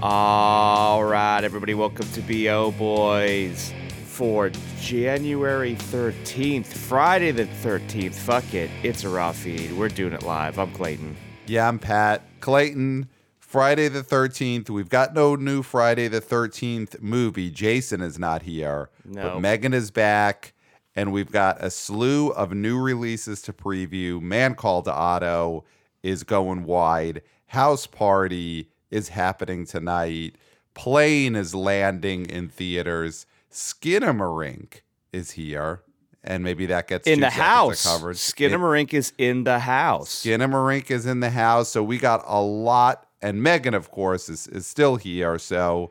All right, everybody, welcome to BO Boys for January 13th, Friday the 13th. Fuck it, it's a raw feed. We're doing it live. I'm Clayton. Yeah, I'm Pat. Clayton, Friday the 13th. We've got no new Friday the 13th movie. Jason is not here, No. but Megan is back, and we've got a slew of new releases to preview. Man Called Otto is going wide. House Party is happening tonight. Plane is landing in theaters. Skinamarink is here. And maybe that gets In the house. coverage. Skinamarink is in the house. Skinamarink is in the house, so we got a lot. And Megan, of course, is, is still here. So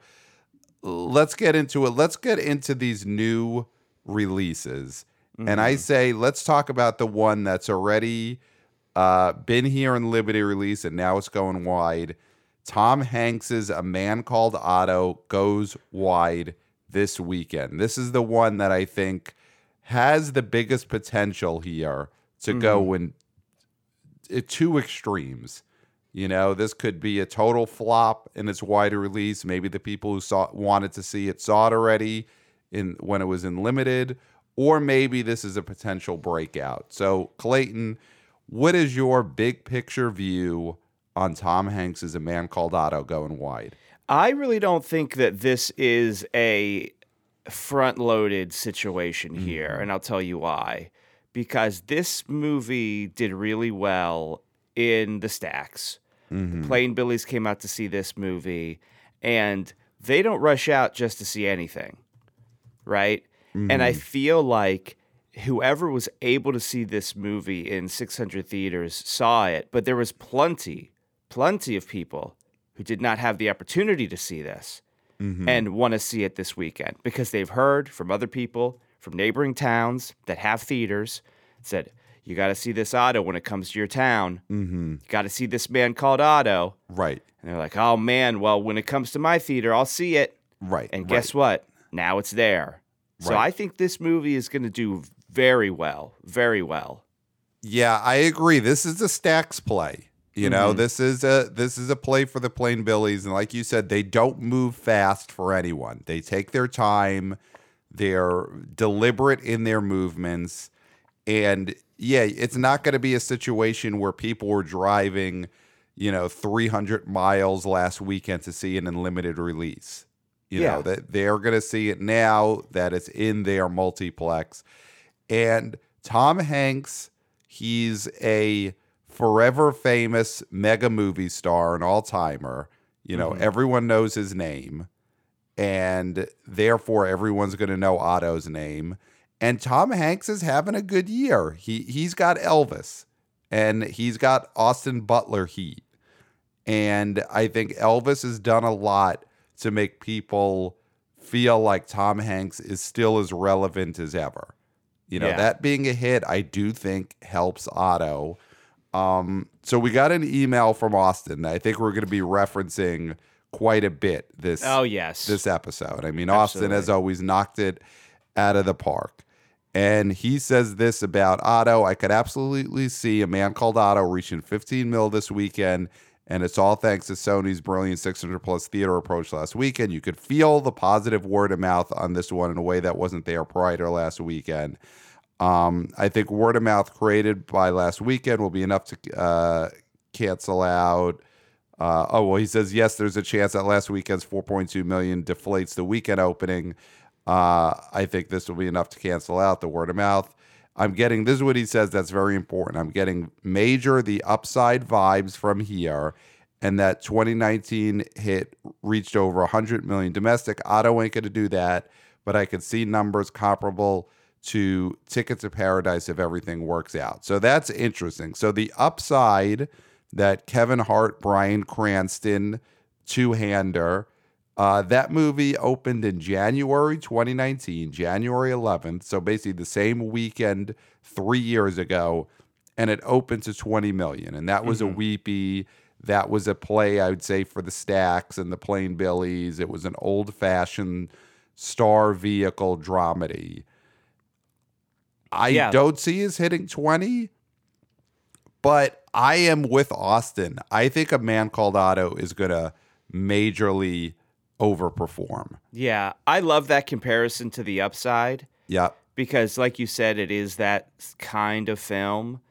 let's get into it. Let's get into these new releases. And I say, let's talk about the one that's already uh, been here in Liberty release and now it's going wide. Tom Hanks's A Man Called Otto goes wide this weekend. This is the one that I think has the biggest potential here to go in uh, two extremes. You know, this could be a total flop in its wider release. Maybe the people who saw wanted to see it saw it already in when it was in limited, or maybe this is a potential breakout. So, Clayton, what is your big picture view on Tom Hanks's A Man Called Otto going wide? I really don't think that this is a front loaded situation mm-hmm. here, and I'll tell you why. Because this movie did really well in the stacks. Mm-hmm. The Plain Billies came out to see this movie, and they don't rush out just to see anything, right? And I mm-hmm. feel like whoever was able to see this movie in 600 theaters saw it, but there was plenty, plenty of people who did not have the opportunity to see this and want to see it this weekend because they've heard from other people from neighboring towns that have theaters said, You got to see this Otto when it comes to your town. Mm-hmm. You got to see this man called Otto. Right, And they're like, Oh man, well, when it comes to my theater, I'll see it. right. And guess what? Now it's there. So Right. I think this movie is going to do very well, very well. Yeah, I agree. This is a stacks play. You know, mm-hmm. this is a this is a play for the plain billies, and like you said, they don't move fast for anyone. They take their time. They're deliberate in their movements, and yeah, it's not going to be a situation where people were driving, you know, three hundred miles last weekend to see an unlimited release. You Yeah. know that they're going to see it now that it's in their multiplex, and Tom Hanks, he's a forever famous mega movie star, an all timer. You know, mm-hmm. everyone knows his name, and therefore everyone's going to know Otto's name. And Tom Hanks is having a good year. He he's got Elvis, and he's got Austin Butler heat, and I think Elvis has done a lot to make people feel like Tom Hanks is still as relevant as ever. You know, Yeah. that being a hit, I do think helps Otto. Um, so we got an email from Austin. I think we're going to be referencing quite a bit this Oh, yes. this episode. I mean, Austin has always knocked it out of the park. And he says this about Otto. I could absolutely see a man called Otto reaching 15 mil this weekend. And it's all thanks to Sony's brilliant 600 plus theater approach last weekend. You could feel the positive word of mouth on this one in a way that wasn't there prior to last weekend. Um, I think word of mouth created by last weekend will be enough to uh, cancel out. Uh, oh well, he says yes. There's a chance that last weekend's 4.2 million deflates the weekend opening. Uh, I think this will be enough to cancel out the word of mouth. I'm getting this is what he says. That's very important. I'm getting major the upside vibes from here, and that 2019 hit reached over 100 million domestic. Otto ain't going to do that, but I could see numbers comparable to Ticket to Paradise if everything works out. So that's interesting. So the upside that Kevin Hart, Bryan Cranston, two hander. Uh, that movie opened in January 2019, January 11th. So basically the same weekend three years ago, and it opened to 20 million. And that was a weepy. That was a play, I would say, for the Stacks and the Plain Billies. It was an old fashioned star vehicle dramedy. I Yeah. don't see us hitting 20, but I am with Austin. I think a man called Otto is going to majorly overperform. Yeah, I love that comparison to the upside Yep. because, like you said, it is that kind of film.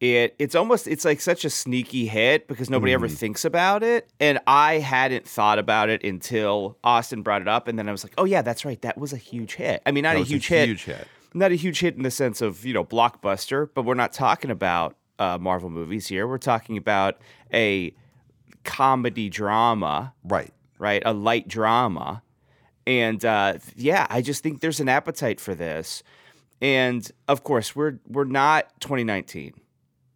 It it's almost it's like such a sneaky hit because nobody ever mm-hmm. thinks about it, and I hadn't thought about it until Austin brought it up, and then I was like, oh yeah, that's right, that was a huge hit. I mean, not a was huge hit, Huge hit. Not a huge hit in the sense of you know blockbuster, but we're not talking about uh, Marvel movies here. We're talking about a comedy drama Right. right? A light drama. And uh, yeah, I just think there's an appetite for this. And of course, we're we're not 2019,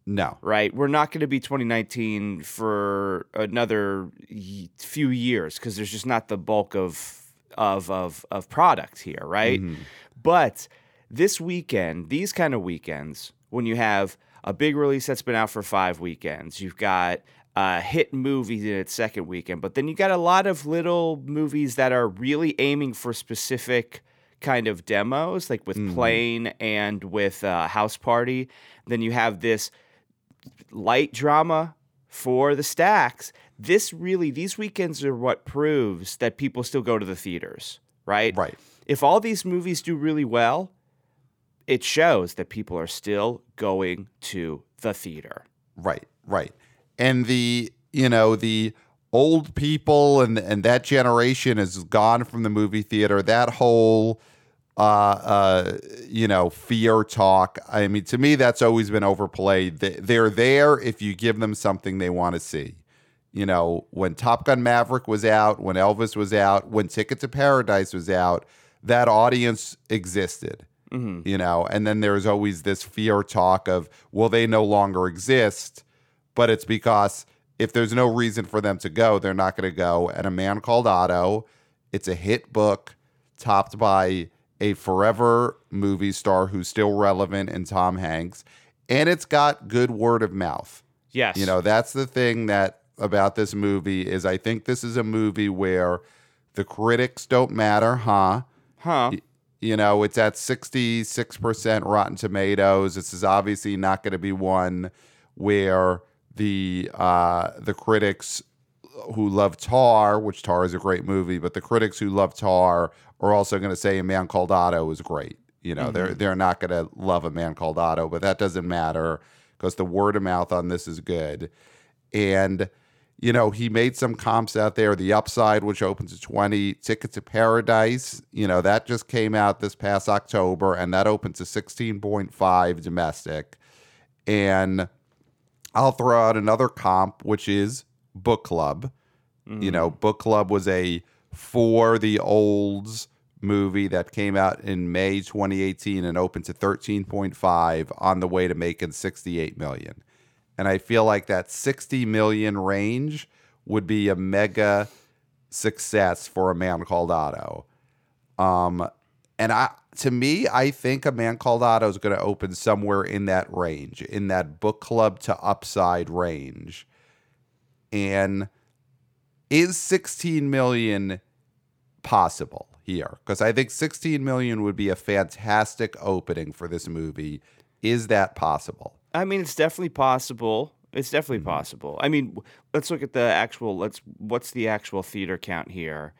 No. right? We're not going to be 2019 for another y- few years because there's just not the bulk of of of of product here, right? But this weekend, these kind of weekends, when you have a big release that's been out for five weekends, you've got a hit movie in its second weekend, but then you got a lot of little movies that are really aiming for specific kind of demos, like with Plane and with uh, House Party. Then you have this light drama for the stacks. This really, these weekends are what proves that people still go to the theaters, right? Right. If all these movies do really well, it shows that people are still going to the theater. Right, right. And the you know the old people and and that generation is gone from the movie theater. That whole uh uh you know fear talk. I mean, to me, that's always been overplayed. They- They're there if you give them something they want to see. You know, when Top Gun Maverick was out, when Elvis was out, when Ticket to Paradise was out, that audience existed Mm-hmm. you know and then there's always this fear talk of well they no longer exist but it's because if there's no reason for them to go they're not going to go and a man called otto it's a hit book topped by a forever movie star who's still relevant in tom hanks and it's got good word of mouth Yes. you know, that's the thing that about this movie is I think this is a movie where the critics don't matter, huh? huh? You know, it's at 66% Rotten Tomatoes. This is obviously not going to be one where the uh, the critics who love Tar, which Tar is a great movie, but the critics who love Tar are also going to say A Man Called Otto is great. You know, they're they're not going to love A Man Called Otto, but that doesn't matter because the word of mouth on this is good. And you know, he made some comps out there. The Upside, which opens at 20, Ticket to Paradise, you know, that just came out this past October and that opened to 16.5 domestic. And I'll throw out another comp, which is Book Club. You know, mm. Book Club was a for the olds movie that came out in May 2018 and opened to 13.5 on the way to making 68 million. And I feel like that 60 million range would be a mega success for a man called Otto. Um, and I, to me, I think a man called Otto is going to open somewhere in that range, in that book club to upside range. And is 16 million possible here? Because I think 16 million would be a fantastic opening for this movie. Is that possible? I mean, it's definitely possible. It's definitely possible. I mean, let's look at the actual. Let's what's the actual theater count here?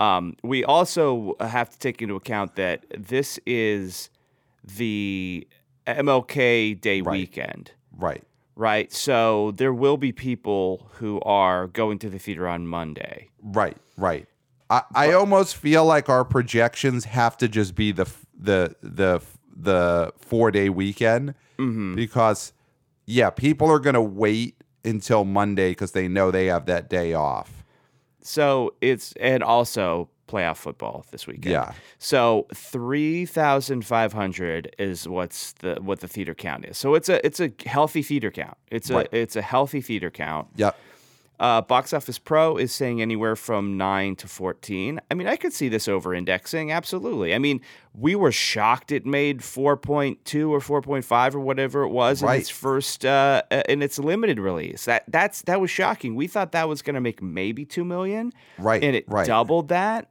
Um, we also have to take into account that this is the MLK Day Right. weekend, Right. right? So there will be people who are going to the theater on Monday. Right, right. I, I almost feel like our projections have to just be the the the the four day weekend mm-hmm. because yeah, people are gonna wait until Monday because they know they have that day off. So it's and also playoff football this weekend. Yeah. So three thousand five hundred is what's the what the theater count is. So it's a it's a healthy theater count. It's a Right. it's a healthy theater count. Yep. Uh, Box Office Pro is saying anywhere from nine to fourteen. I mean, I could see this over indexing. Absolutely. I mean, we were shocked it made four point two or four point five or whatever it was in its first uh, uh, in its limited release. That that's that was shocking. We thought that was going to make maybe two million, Right, And it right. doubled that.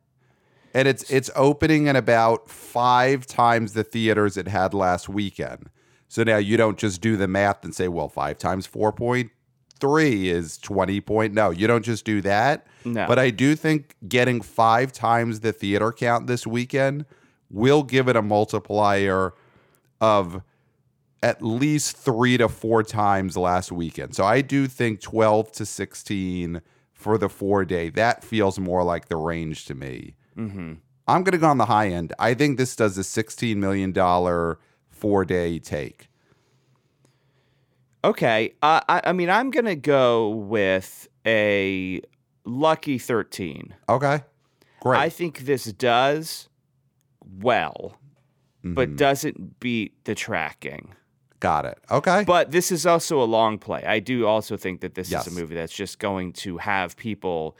And it's it's opening in about five times the theaters it had last weekend. So now you don't just do the math and say, well, five times four point three is 20 point. No, you don't just do that. No. But I do think getting five times the theater count this weekend will give it a multiplier of at least three to four times last weekend. So I do think 12 to 16 for the four day, that feels more like the range to me. Mm-hmm. I'm going to go on the high end. I think this does a $16 million four day take. Okay. Uh, I, I mean, I'm going to go with a lucky 13. Okay. Great. I think this does well, but Mhm. doesn't beat the tracking. Got it. Okay. But this is also a long play. I do also think that this Yes. is a movie that's just going to have people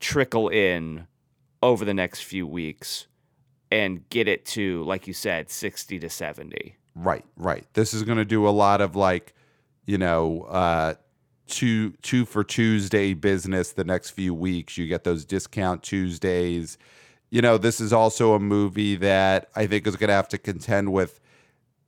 trickle in over the next few weeks and get it to, like you said, 60 to 70. Right, right. This is going to do a lot of like, you know, uh, two two for Tuesday business. The next few weeks, you get those discount Tuesdays. You know, this is also a movie that I think is going to have to contend with.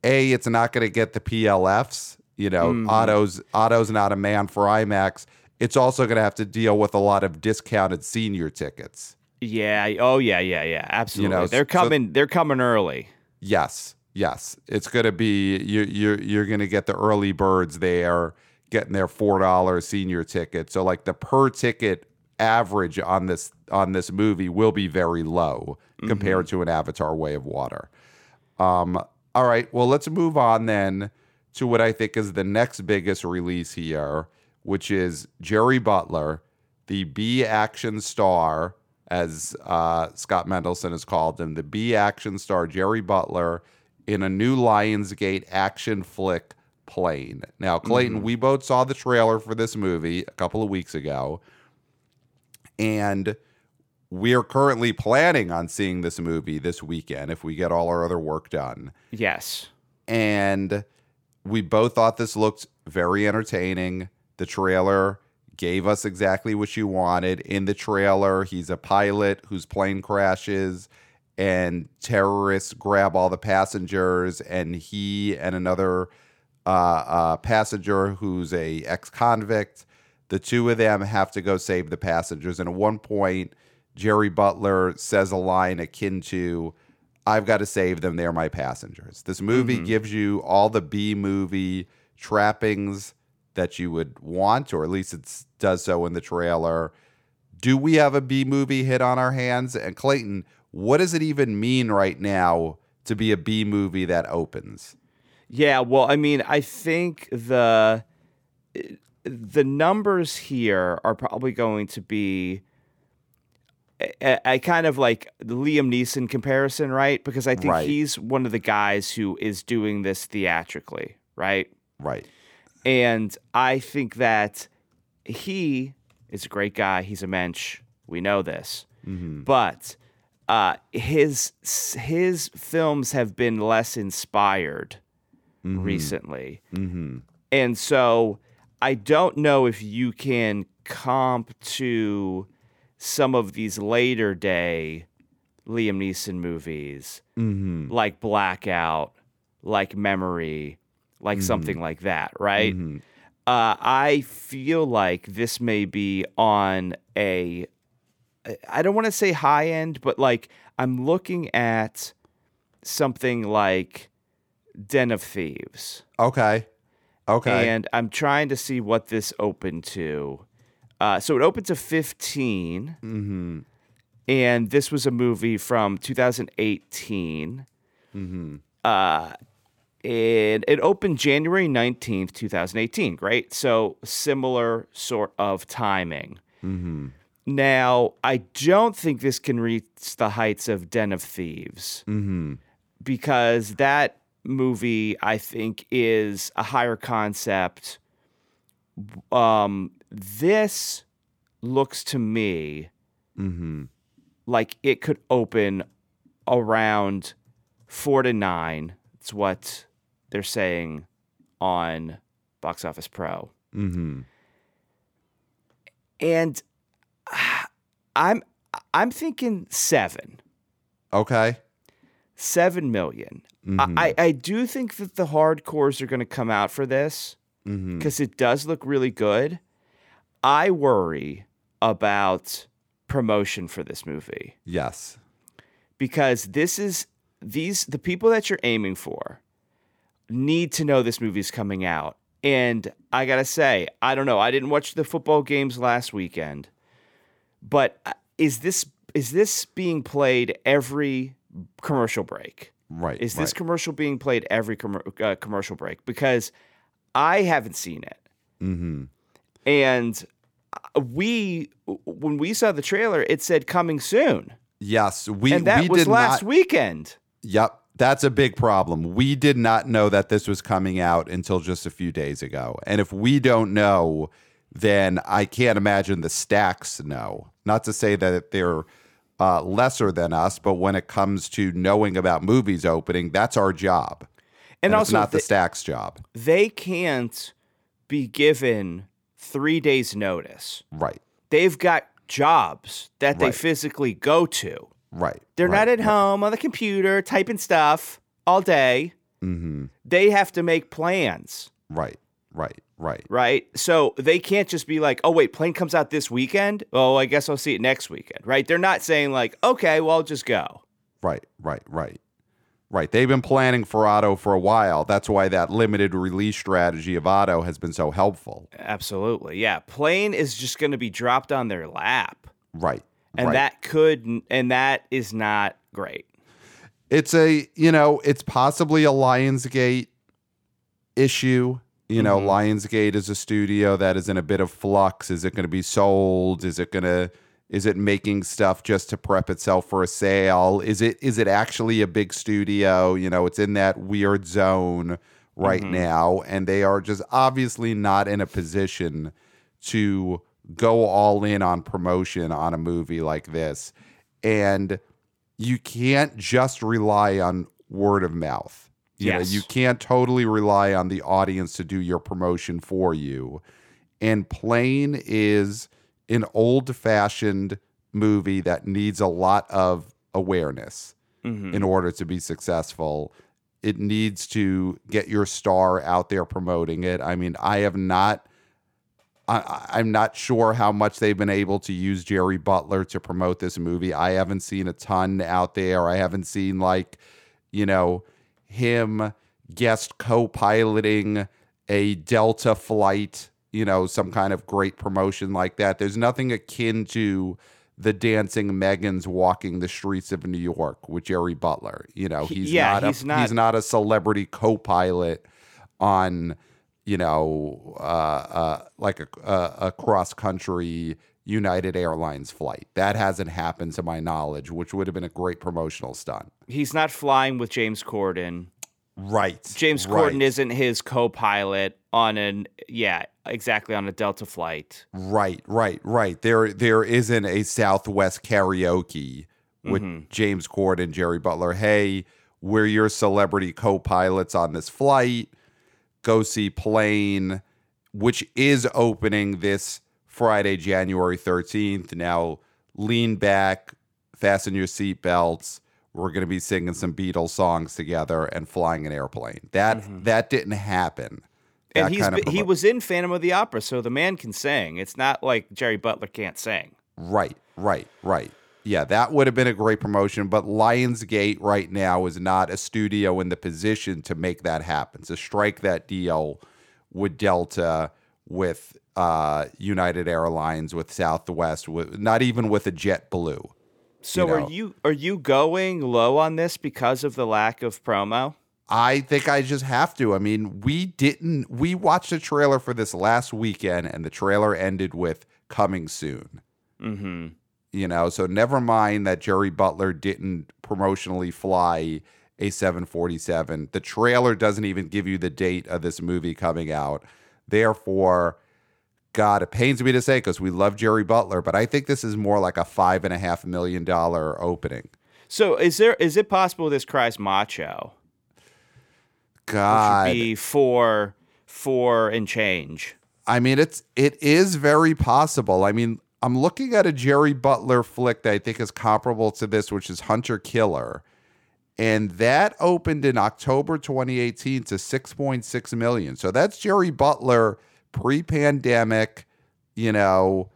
A, it's not going to get the PLFs. You know, Mhm. Otto's Otto's not a man for IMAX. It's also going to have to deal with a lot of discounted senior tickets. Yeah. Oh, yeah, yeah, yeah. Absolutely. You know, they're so- coming. they're coming early. Yes, yes. It's going to be you you're you're going to get the early birds there getting their $4 senior ticket. So like the per ticket average on this on this movie will be very low compared to an Avatar Way of Water. Um all right, well let's move on then to what I think is the next biggest release here, which is Jerry Butler, the B action star, as uh, Scott Mendelson has called him, the B action star Jerry Butler in a new Lionsgate action flick plane. Now, Clayton, mm-hmm. we both saw the trailer for this movie a couple of weeks ago, and we are currently planning on seeing this movie this weekend if we get all our other work done Yes. and we both thought this looked very entertaining. The trailer gave us exactly what you wanted. In the trailer, he's a pilot whose plane crashes and terrorists grab all the passengers and he and another uh, uh, passenger who's a ex-convict the two of them have to go save the passengers and at one point jerry butler says a line akin to I've got to save them. They're my passengers. This movie gives you all the B movie trappings that you would want, or at least it does so in the trailer. Do we have a B movie hit on our hands? And Clayton, what does it even mean right now to be a B movie that opens? Yeah, well, I mean, I think the the numbers here are probably going to be a, a kind of like the Liam Neeson comparison, right? Because I think Right. he's one of the guys who is doing this theatrically, right? Right. And I think that he is a great guy. He's a mensch. We know this. Mm-hmm. But uh, his his films have been less inspired recently. Mm-hmm. And so I don't know if you can comp to some of these later day Liam Neeson movies Mm-hmm. like Blackout, like Memory, like something like that, right? Mm-hmm. Uh, I feel like this may be on a, I don't want to say high end, but like I'm looking at something like Den of Thieves. Okay. Okay. And I'm trying to see what this opened to. Uh, so it opened to 15, mm-hmm. and this was a movie from 2018. Mm-hmm. Uh, and it opened January 19th, 2018. Great. So similar sort of timing. Mm-hmm. Now, I don't think this can reach the heights of Den of Thieves Mm-hmm. because that movie, I think, is a higher concept. Um, this looks to me Mm-hmm. like it could open around four to nine. It's what they're saying on Box Office Pro. Mm-hmm. And I'm I'm thinking seven. Okay. Seven million. Mhm. I, I do think that the hardcores are going to come out for this Mm-hmm. because it does look really good. I worry about promotion for this movie Yes. because this is these the people that you're aiming for need to know this movie's coming out. And I got to say, I don't know. I didn't watch the football games last weekend. But uh, is this is this being played every commercial break? Right. Is this right. commercial being played every com- uh, commercial break? Because I haven't seen it. Mm-hmm. And uh, we, when we saw the trailer, it said coming soon. Yes, we and that we was last not. weekend. Yep, that's a big problem. We did not know that this was coming out until just a few days ago. And if we don't know, then I can't imagine the stacks know. Not to say that they're uh, lesser than us, but when it comes to knowing about movies opening, that's our job. And, it's also, not the th- stacks job. they can't be given three days' notice. Right, They've got jobs that they physically go to. right. They're right, not at right. home on the computer typing stuff all day. Mhm. They have to make plans, Right, right, right. right? So they can't just be like, oh, wait, plane comes out this weekend. Oh, I guess I'll see it next weekend, right? They're not saying, like, okay, well, I'll just go. Right, right, right. Right. They've been planning for Otto for a while. That's why that limited release strategy of Otto has been so helpful. Absolutely. Yeah. Plane is just going to be dropped on their lap. Right. And right. that could, and that is not great. it's a, you know, it's possibly a Lionsgate issue. You know, Mhm. Lionsgate is a studio that is in a bit of flux. Is it going to be sold? Is it going to is it making stuff just to prep itself for a sale? Is it is it actually a big studio? You know, it's in that weird zone right Mhm. now and they are just obviously not in a position to go all in on promotion on a movie like this. And you can't just rely on word of mouth. You know, you can't totally rely on the audience to do your promotion for you. And Plane is an old fashioned movie that needs a lot of awareness Mhm. in order to be successful. It needs to get your star out there promoting it. I mean, I have not. I, I'm not sure how much they've been able to use Jerry Butler to promote this movie. I haven't seen a ton out there. I haven't seen like, you know, him guest co-piloting a Delta flight, you know, some kind of great promotion like that. There's nothing akin to the dancing Megans walking the streets of New York with Jerry Butler. You know, he's yeah, not he's a not- he's not a celebrity co-pilot on you know uh, uh, like a, a, a cross country United Airlines flight. That hasn't happened to my knowledge, which would have been a great promotional stunt. He's not flying with James Corden. Right. James right. Corden isn't his co-pilot on an yeah, exactly on a Delta flight. Right, right, right. There there isn't a Southwest karaoke with Mhm. James Corden, Jerry Butler. Hey, we're your celebrity co-pilots on this flight. Go see Plane, which is opening this Friday, January 13th. Now lean back, fasten your seatbelts. We're going to be singing some Beatles songs together and flying an airplane. That mm-hmm. that didn't happen. And he's kind of he was in Phantom of the Opera, so the man can sing. It's not like Jerry Butler can't sing. Right, right, right. Yeah, that would have been a great promotion, but Lionsgate right now is not a studio in the position to make that happen, to strike that deal with Delta, with uh, United Airlines, with Southwest, with not even with a JetBlue. So know. are you are you going low on this because of the lack of promo? I think I just have to. I mean, we didn't. We watched a trailer for this last weekend, and the trailer ended with "coming soon." Mm-hmm. you know so never mind that jerry butler didn't promotionally fly a 747 the trailer doesn't even give you the date of this movie coming out therefore god it pains me to say because we love jerry butler but i think this is more like a five and a half million dollar opening So is there is it possible this cries macho? God be four four and change. I mean, it's it is very possible. I mean, I'm looking at a Jerry Butler flick that I think is comparable to this, which is Hunter Killer, and that opened in October 2018 to 6.6 million. So that's Jerry Butler pre-pandemic, you know,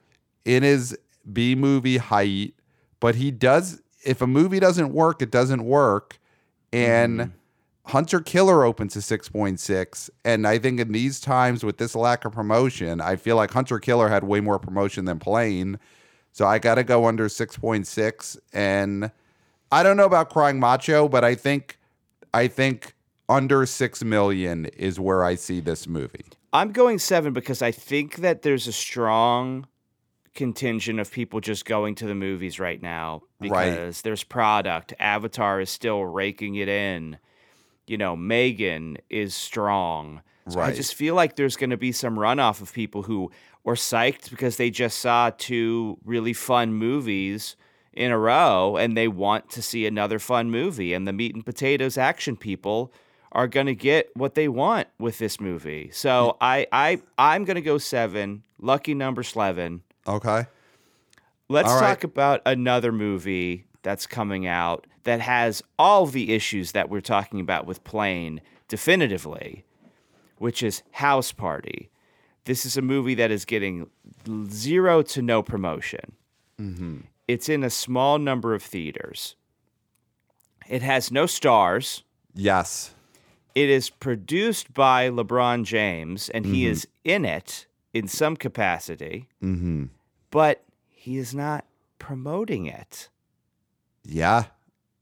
in his B movie height, but he does if a movie doesn't work, it doesn't work. And Mm-hmm. Hunter Killer opens to 6.6. And I think in these times with this lack of promotion, I feel like Hunter Killer had way more promotion than Plane. So I got to go under 6.6. And I don't know about Crying Macho, but I think, I think under 6 million is where I see this movie. I'm going seven because I think that there's a strong contingent of people just going to the movies right now Right. because there's product. Avatar is still raking it in. You know, Megan is strong. So I just feel like there's going to be some runoff of people who were psyched because they just saw two really fun movies in a row and they want to see another fun movie. And the meat and potatoes action people are going to get what they want with this movie. So I, I, I'm going to go seven. Lucky number eleven. Okay. Let's right. talk about another movie that's coming out that has all the issues that we're talking about with Plane definitively, which is House Party. This is a movie that is getting zero to no promotion. Mm-hmm. It's in a small number of theaters. It has no stars. Yes. It is produced by LeBron James, and he is in it in some capacity, Mm-hmm. but he is not promoting it. Yeah.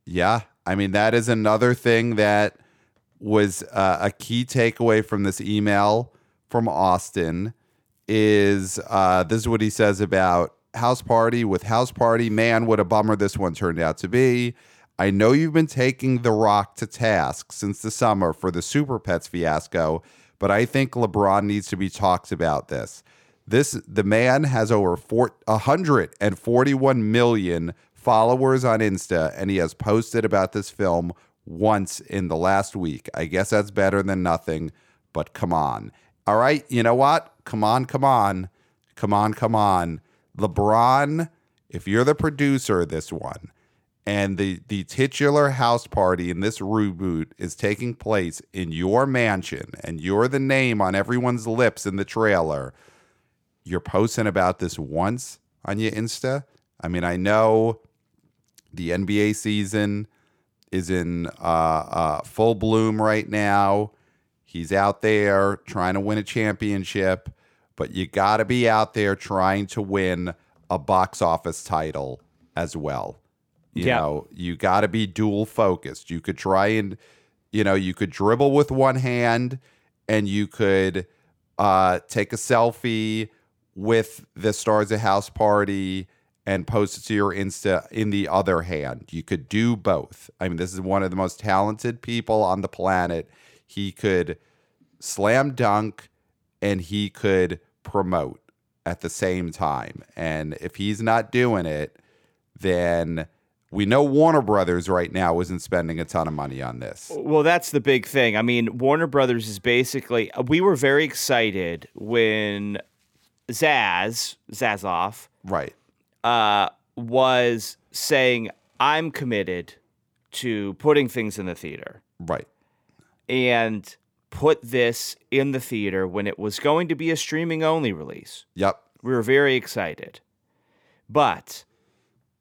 Yeah. I mean, that is another thing that was uh, a key takeaway from this email from Austin is uh, this is what he says about House Party with House Party. Man, what a bummer this one turned out to be. I know you've been taking The Rock to task since the summer for the Super Pets fiasco, but I think LeBron needs to be talked about this. This the man has over four, 141 million followers on Insta, and he has posted about this film once in the last week. I guess that's better than nothing, but come on. All right, you know what? Come on, come on, come on, come on. LeBron, if you're the producer of this one, and the the titular house party in this reboot is taking place in your mansion, and you're the name on everyone's lips in the trailer, you're posting about this once on your Insta. I mean, I know the NBA season is in uh, uh, full bloom right now. He's out there trying to win a championship, but you got to be out there trying to win a box office title as well. You Yeah. know, you got to be dual focused. You could try and, you know, you could dribble with one hand and you could uh, take a selfie with the stars of house party and post it to your insta in the other hand you could do both i mean this is one of the most talented people on the planet he could slam dunk and he could promote at the same time and if he's not doing it then we know warner brothers right now isn't spending a ton of money on this Well, that's the big thing. I mean, Warner Brothers is basically. We were very excited when Zaz Zaslav right uh, was saying, "I'm committed to putting things in the theater," right and put this in the theater when it was going to be a streaming only release. yep We were very excited. But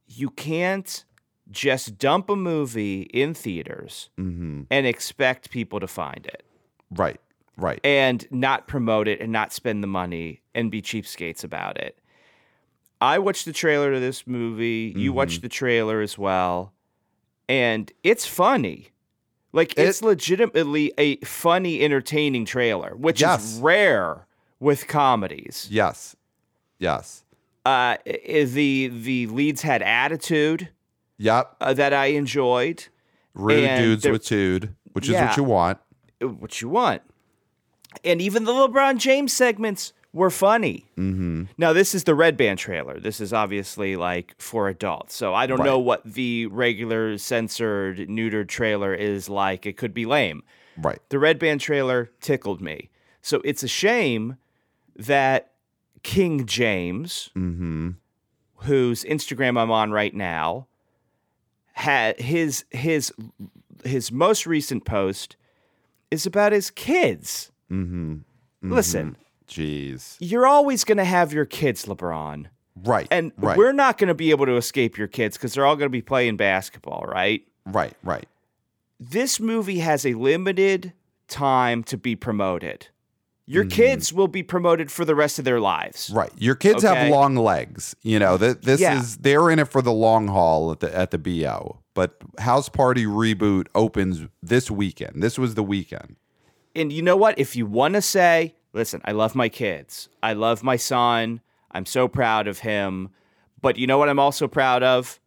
you can't just dump a movie in theaters mm-hmm. and expect people to find it right right and not promote it and not spend the money and be cheapskates about it. I watched the trailer to this movie. You Mm-hmm. watched the trailer as well. And it's funny. Like It- it's legitimately a funny, entertaining trailer, which Yes. is rare with comedies. yes yes Uh, the the leads had attitude yep uh, that I enjoyed, Rude And dudes with tude, which is what you want. uh, what you want, and even the LeBron James segments were funny. Mm-hmm. Now this is the Red Band trailer. This is obviously like for adults, so I don't Right. know what the regular censored neutered trailer is like. It could be lame. Right. The Red Band trailer tickled me. So it's a shame that King James, Mm-hmm. whose Instagram I'm on right now, had his his his most recent post is about his kids. Mm-hmm. Listen, Jeez. You're always going to have your kids, LeBron. Right. And right. we're not going to be able to escape your kids because they're all going to be playing basketball, right? right. Right. This movie has a limited time to be promoted. Your Mm-hmm. kids will be promoted for the rest of their lives. Right. Your kids Okay. have long legs. You know, that this Yeah. is they're in it for the long haul at the at the BO. But House Party reboot opens this weekend. This was the weekend. And you know what? If you want to say, listen, I love my kids. I love my son. I'm so proud of him. But you know what I'm also proud of?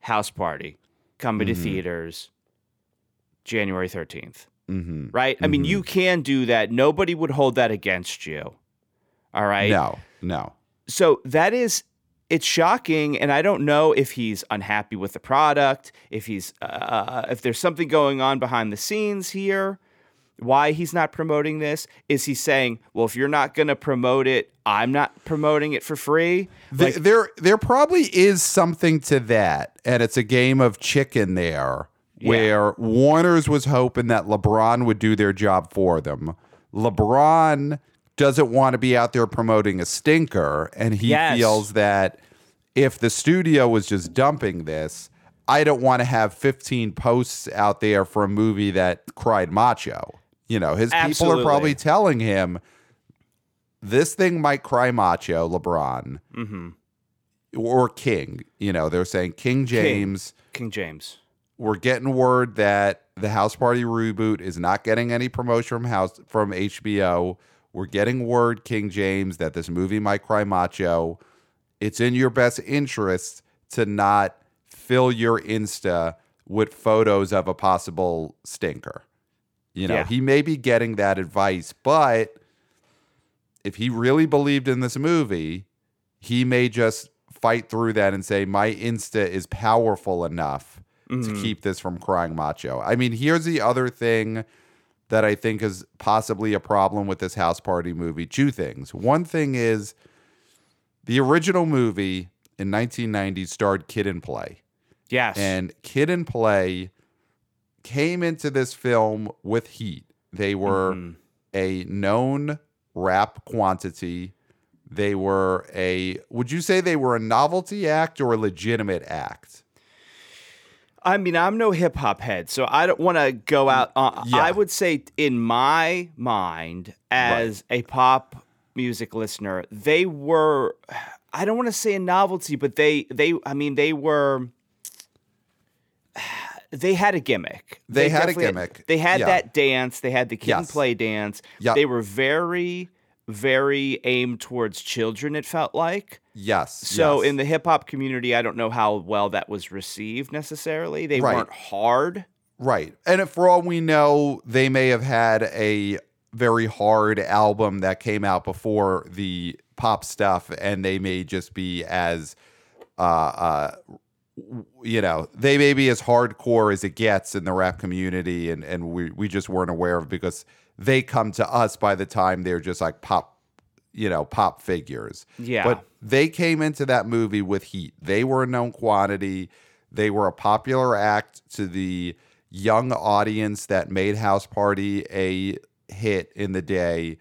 House Party coming Mm-hmm. to theaters January 13th. Hmm Right? I mean, you can do that. Nobody would hold that against you. All right? No, no. so that is it's shocking and i don't know if he's unhappy with the product if he's uh, if there's something going on behind the scenes here why he's not promoting this is he saying well if you're not going to promote it i'm not promoting it for free Th- there there probably is something to that, and it's a game of chicken there, where Warner's was hoping that LeBron would do their job for them. LeBron doesn't want to be out there promoting a stinker, and he Yes. feels that if the studio was just dumping this, I don't want to have 15 posts out there for a movie that cried macho. You know, his people are probably telling him this thing might cry macho, LeBron mm-hmm. or King. You know, they're saying King James. king james We're getting word that the House Party reboot is not getting any promotion from House from HBO. We're getting word, King James, that this movie might cry macho. It's in your best interest to not fill your Insta with photos of a possible stinker. You know, Yeah. he may be getting that advice, but if he really believed in this movie, he may just fight through that and say, My Insta is powerful enough to keep this from crying macho. I mean, here's the other thing that I think is possibly a problem with this house party movie. Two things. One thing is the original movie in 1990 starred Kid and Play. yes And Kid and Play came into this film with heat. They were Mhm. a known rap quantity. They were a would you say they were a novelty act or a legitimate act? I mean, I'm no hip hop head, so I don't want to go out. Uh, Yeah. I would say, in my mind, as a pop music listener, they were. I don't want to say a novelty, but they, they. I mean, they were. They had a gimmick. They had a gimmick, They had yeah. that dance. They had the kid and Yes. play dance. Yep. They were very, very aimed towards children. It felt like. Yes. So yes. in the hip hop community, I don't know how well that was received necessarily. They Right. weren't hard. Right. And if for all we know, they may have had a very hard album that came out before the pop stuff, and they may just be as, uh, uh, you know, they may be as hardcore as it gets in the rap community, and and we we just weren't aware of because they come to us by the time they're just like pop, you know, pop figures. Yeah. But they came into that movie with heat. They were a known quantity. They were a popular act to the young audience that made House Party a hit in the day.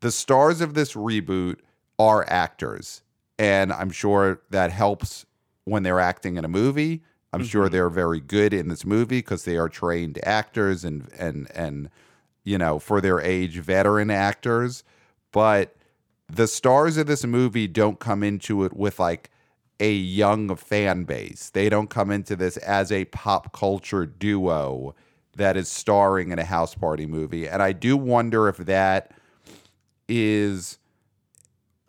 The stars of this reboot are actors, and I'm sure that helps when they're acting in a movie. I'm mm-hmm. sure they're very good in this movie because they are trained actors and and and you know for their age veteran actors. But the stars of this movie don't come into it with like a young fan base. They don't come into this as a pop culture duo that is starring in a house party movie. And I do wonder if that is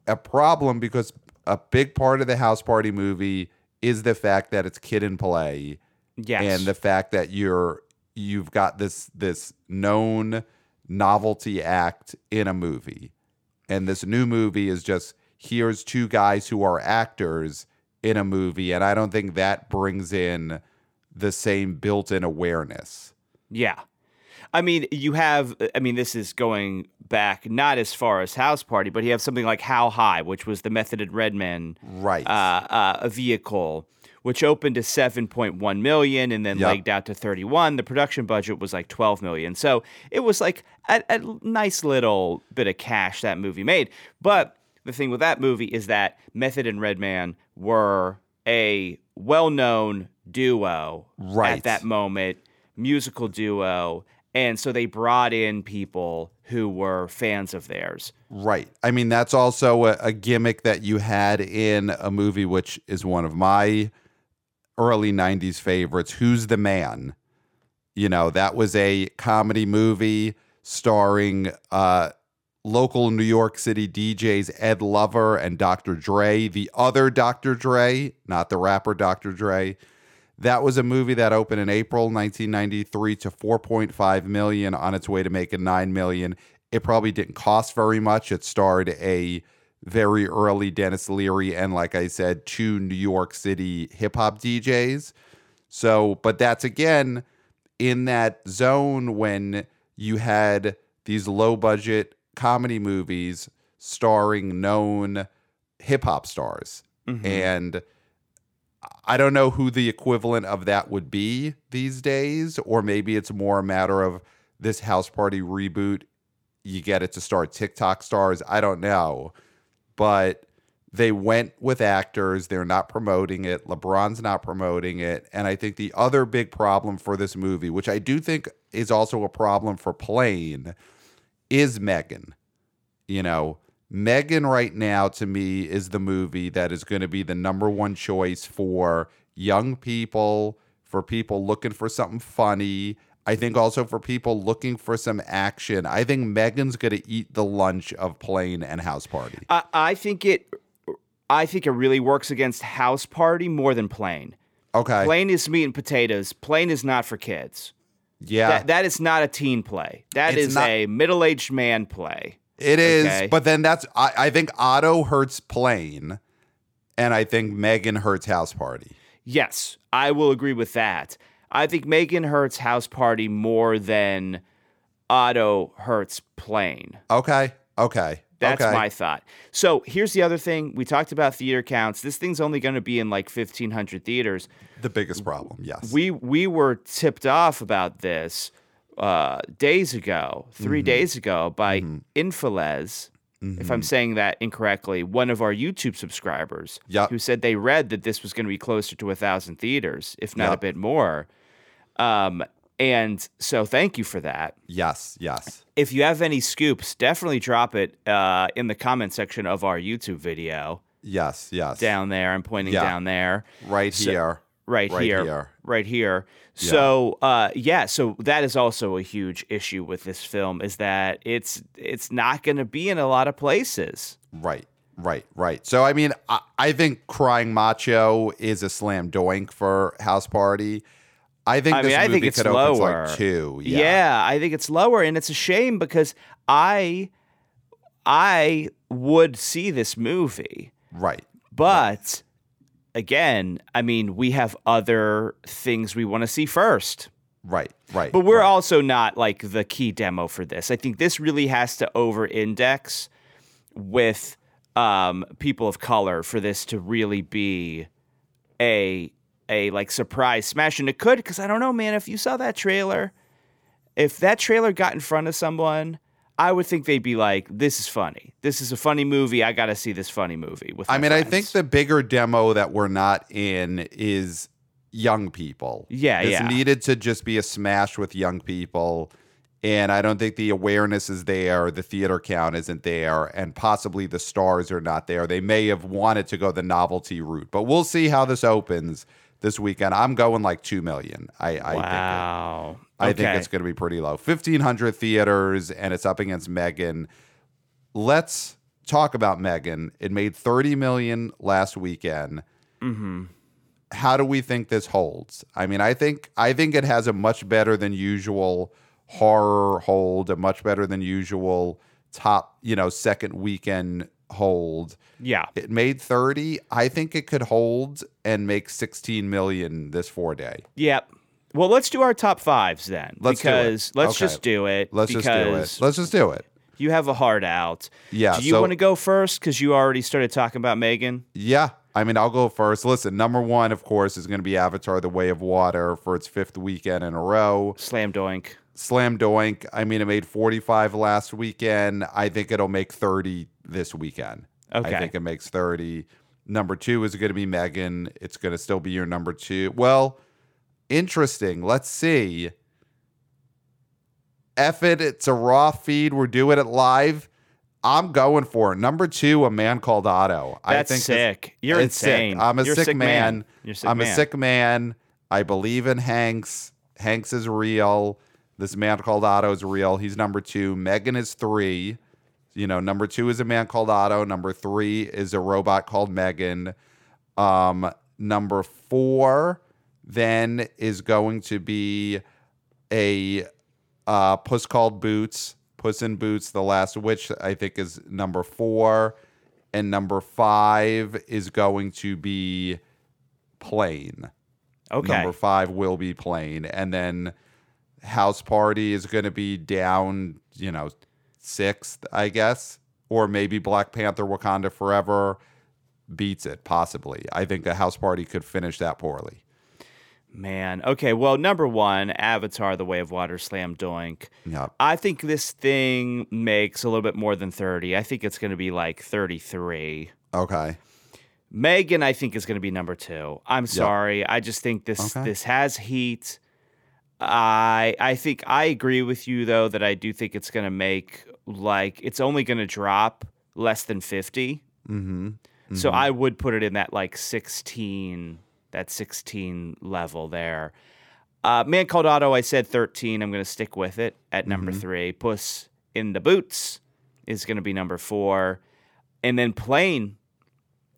a problem because a big part of the house party movie is the fact that it's kid and play Yes. and the fact that you're you've got this this known novelty act in a movie and this new movie is just here's two guys who are actors in a movie and i don't think that brings in the same built-in awareness yeah. I mean, you have. I mean, this is going back not as far as House Party, but you have something like How High, which was the Method and Redman right uh, uh, a vehicle which opened to 7.1 million and then Yep. legged out to 31. The production budget was like 12 million. So it was like a, a nice little bit of cash that movie made. But the thing with that movie is that Method and Redman were a well-known duo Right. at that moment, musical duo, and so they brought in people who were fans of theirs. Right. I mean, that's also a, a gimmick that you had in a movie which is one of my early 90s favorites, Who's the Man? You know, that was a comedy movie starring uh, local New York City DJs Ed Lover and Dr. Dre, the other Dr. Dre, not the rapper Dr. Dre. That was a movie that opened in April 1993 to 4.5 million on its way to making 9 million. It probably didn't cost very much. It starred a very early Denis Leary and like I said, two New York City hip hop DJs. So, but that's again in that zone when you had these low budget comedy movies starring known hip hop stars. Mm-hmm. And I don't know who the equivalent of that would be these days, or maybe it's more a matter of this house party reboot. You get it to star TikTok stars. I don't know. But they went with actors. They're not promoting it. LeBron's not promoting it. And I think the other big problem for this movie, which I do think is also a problem for Plane, is Megan. You know, Megan right now to me is the movie that is going to be the number one choice for young people, for people looking for something funny. I think also for people looking for some action. I think Megan's going to eat the lunch of Plane and House Party. I, I think it. I think it really works against House Party more than Plane. Okay. Plane is meat and potatoes. Plane is not for kids. yeah. That that is not a teen play. That It's is not- a middle-aged man play. It is, Okay. but then that's I, I think Otto hurts Plane, and I think Megan hurts House Party. Yes, I will agree with that. I think Megan hurts House Party more than Otto hurts Plane. Okay, okay, That's okay. my thought. So here's the other thing. We talked about theater counts. This thing's only going to be in like 1,500 theaters. the biggest problem. Yes, We we were tipped off about this uh, days ago, 3 Mm-hmm. days ago, by Infiles. If Mm-hmm. I'm saying that incorrectly, one of our YouTube subscribers, Yup. who said they read that this was going to be closer to a thousand theaters, if not a bit more. Um, and so, thank you for that. yes, yes. If you have any scoops, definitely drop it uh, in the comment section of our YouTube video Yes, yes. down there. I'm pointing Yeah. down there right So- here. right, Right here, here. right here. So uh, yeah, so that is also a huge issue with this film is that it's it's not going to be in a lot of places. Right, right, right. So I mean, I, I think Crying Macho is a slam doink for House Party. I think I this mean, I think it's could open to, lower. like two. Yeah. Yeah. I think it's lower, and it's a shame because I I would see this movie, Right. but again, I mean, we have other things we want to see first. Right. Right. But we're right. also not like the key demo for this. I think this really has to over index with um, people of color for this to really be a a like surprise smash. And it could because I don't know, man. If you saw that trailer, if that trailer got in front of someone, I would think they'd be like, "This is funny. This is a funny movie. I got to see this funny movie." With I mean, I think the bigger demo that we're not in is young people. Yeah, this yeah. needed to just be a smash with young people. And I don't think the awareness is there, the theater count isn't there, and possibly the stars are not there. They may have wanted to go the novelty route, but we'll see how this opens this weekend. I'm going like two million. I, I think it. wow. I Okay. think it's going to be pretty low. 1,500 theaters, and it's up against Megan. Let's talk about Megan. It made 30 million last weekend. Mm-hmm. How do we think this holds? I mean, I think I think it has a much better than usual horror hold, a much better than usual top, you know, second weekend hold. yeah. It made 30. I think it could hold and make 16 million this four day. Yep. Well, let's do our top fives then. Let's do it. let's Okay. just do it. Let's just do it. Let's just do it. You have a heart out. Yeah, Do you so- want to go first? Because you already started talking about Megan. Yeah. I mean, I'll go first. Listen, number one, of course, is going to be Avatar: The Way of Water for its fifth weekend in a row. Slam doink. Slam doink. I mean, it made 45 last weekend. I think it'll make 30 this weekend. Okay. I think it makes 30. Number two is going to be Megan. It's going to still be your number two. Well, interesting. Let's see. F it. It's a raw feed. We're doing it live. I'm going for it. Number two, a man called Otto. That's I think sick. You're it's sick. insane. I'm a You're sick, man. You're a sick I'm man. a sick man. I believe in Hanks. Hanks is real. This man called Otto is real. He's number two. Megan is three. You know, number two is a man called Otto. Number three is a robot called Megan. Um, number four then is going to be a uh, Puss Called Boots. Puss in Boots, The Last Wish, I think is number four. And number five is going to be Plane. Okay. Number five will be Plane. And then House Party is going to be down, you know, sixth, I guess. Or maybe Black Panther Wakanda Forever beats it, possibly. I think a House Party could finish that poorly. Man. Okay. Well, number one, Avatar: The Way of Water, slam doink. Yeah. I think this thing makes a little bit more than thirty. I think it's going to be like thirty-three. Okay. Megan, I think, is going to be number two. I'm sorry. I just think this Okay. this has heat. I I think I agree with you though that I do think it's going to make like it's only going to drop less than 50. Mm-hmm. So I would put it in that like 16 that 16 level there. Uh, Man Called Otto, I said 13. I'm going to stick with it at number Mm-hmm. three. Puss in the Boots is going to be number four. And then Plane,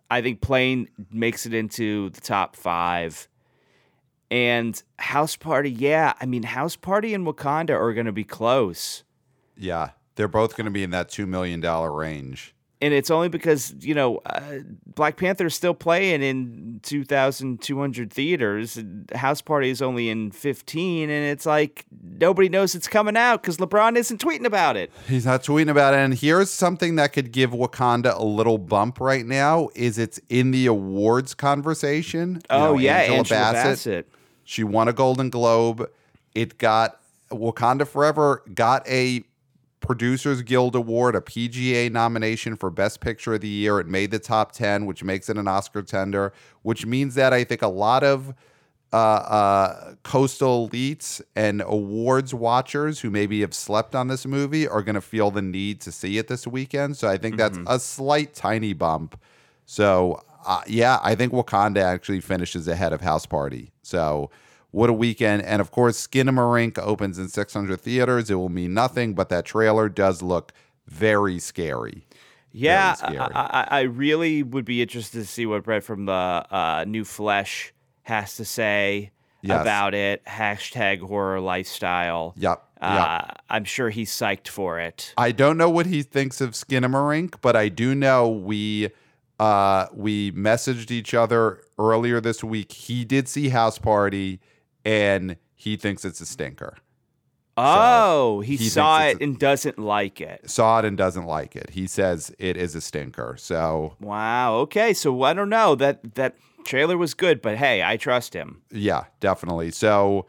I think Plane makes it into the top five. And House Party, yeah. I mean, House Party and Wakanda are going to be close. Yeah. They're both going to be in that $2 million range. And it's only because, you know, uh, Black Panther's still playing in 2,200 theaters. House Party is only in 15. And it's like nobody knows it's coming out because LeBron isn't tweeting about it. He's not tweeting about it. And here's something that could give Wakanda a little bump right now is it's in the awards conversation. You Oh, know, yeah. Angela, Angela Bassett, Bassett. She won a Golden Globe. It got Wakanda Forever got a Producers Guild Award, a PGA nomination for Best Picture of the Year. It made the top 10, which makes it an Oscar tender, which means that I think a lot of uh, uh, coastal elites and awards watchers who maybe have slept on this movie are going to feel the need to see it this weekend. So I think that's a slight, tiny bump. So uh, yeah, I think Wakanda actually finishes ahead of House Party. So what a weekend! And of course, Skinamarink opens in 600 theaters. It will mean nothing, but that trailer does look very scary. Yeah, scary. I, I, I really would be interested to see what Brett from the uh, New Flesh has to say Yes. about it. Hashtag horror lifestyle. Yep. Uh. I'm sure he's psyched for it. I don't know what he thinks of Skinamarink, but I do know we uh we messaged each other earlier this week. He did see House Party and he thinks it's a stinker. Oh, he, he saw it a- and doesn't like it. Saw it and doesn't like it. He says it is a stinker. So Wow. Okay, so I don't know that that trailer was good, but hey, I trust him. yeah, definitely. So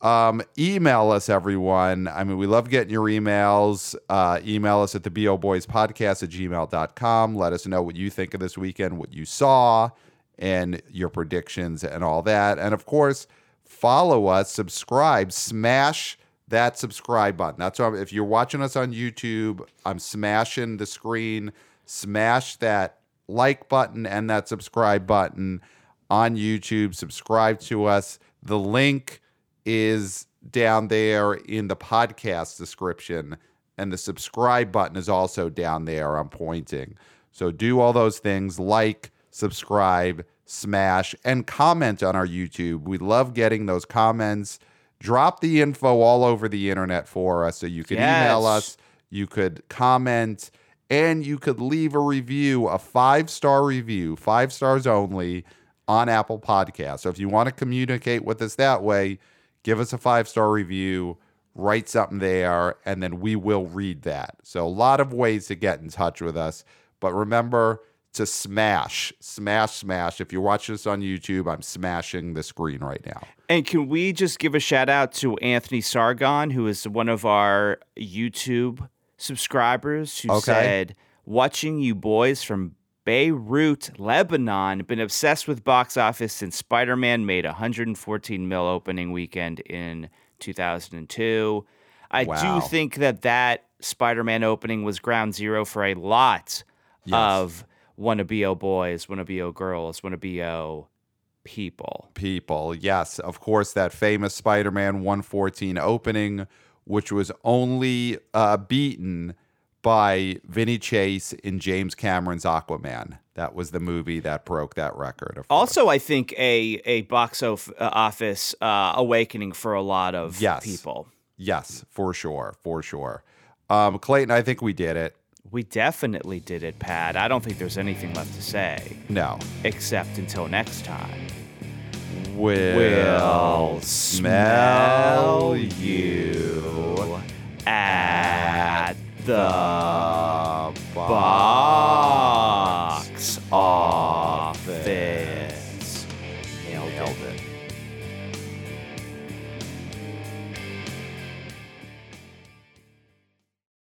um email us everyone. I mean, we love getting your emails. Uh email us at the BO Boys Podcast at gmail.com. Let us know what you think of this weekend, what you saw, and your predictions and all that. And of course, follow us, subscribe, smash that subscribe button. That's what I'm, if you're watching us on YouTube, I'm smashing the screen, smash that like button and that subscribe button on YouTube. Subscribe to us. The link is down there in the podcast description, and the subscribe button is also down there. I'm pointing. So do all those things like, subscribe, smash, and comment on our YouTube. We love getting those comments. Drop the info all over the internet for us so you can email us, you could comment, and you could leave a review, a five star review, five stars only on Apple Podcasts. So if you want to communicate with us that way, give us a five star review, write something there, and then we will read that. So a lot of ways to get in touch with us. But remember, to smash, smash, smash. If you're watching this on YouTube, I'm smashing the screen right now. And can we just give a shout out to Anthony Sargon, who is one of our YouTube subscribers, who Okay. said, Watching you boys from Beirut, Lebanon, been obsessed with box office since Spider Man made 114 mil opening weekend in 2002. I Wow. do think that that Spider Man opening was ground zero for a lot of wanna be O boys, wanna be O girls, wanna be O people. people. Yes, of course, that famous Spider Man 114 opening, which was only uh, beaten by Vinny Chase in James Cameron's Aquaman. That was the movie that broke that record. Also, I think a a box uh, office uh, awakening for a lot of Yes. people. yes, for sure, for sure. Um, Clayton, I think we did it. We definitely did it, Pat. I don't think there's anything left to say No. except until next time. We'll, We'll smell you At the box office. Nailed it.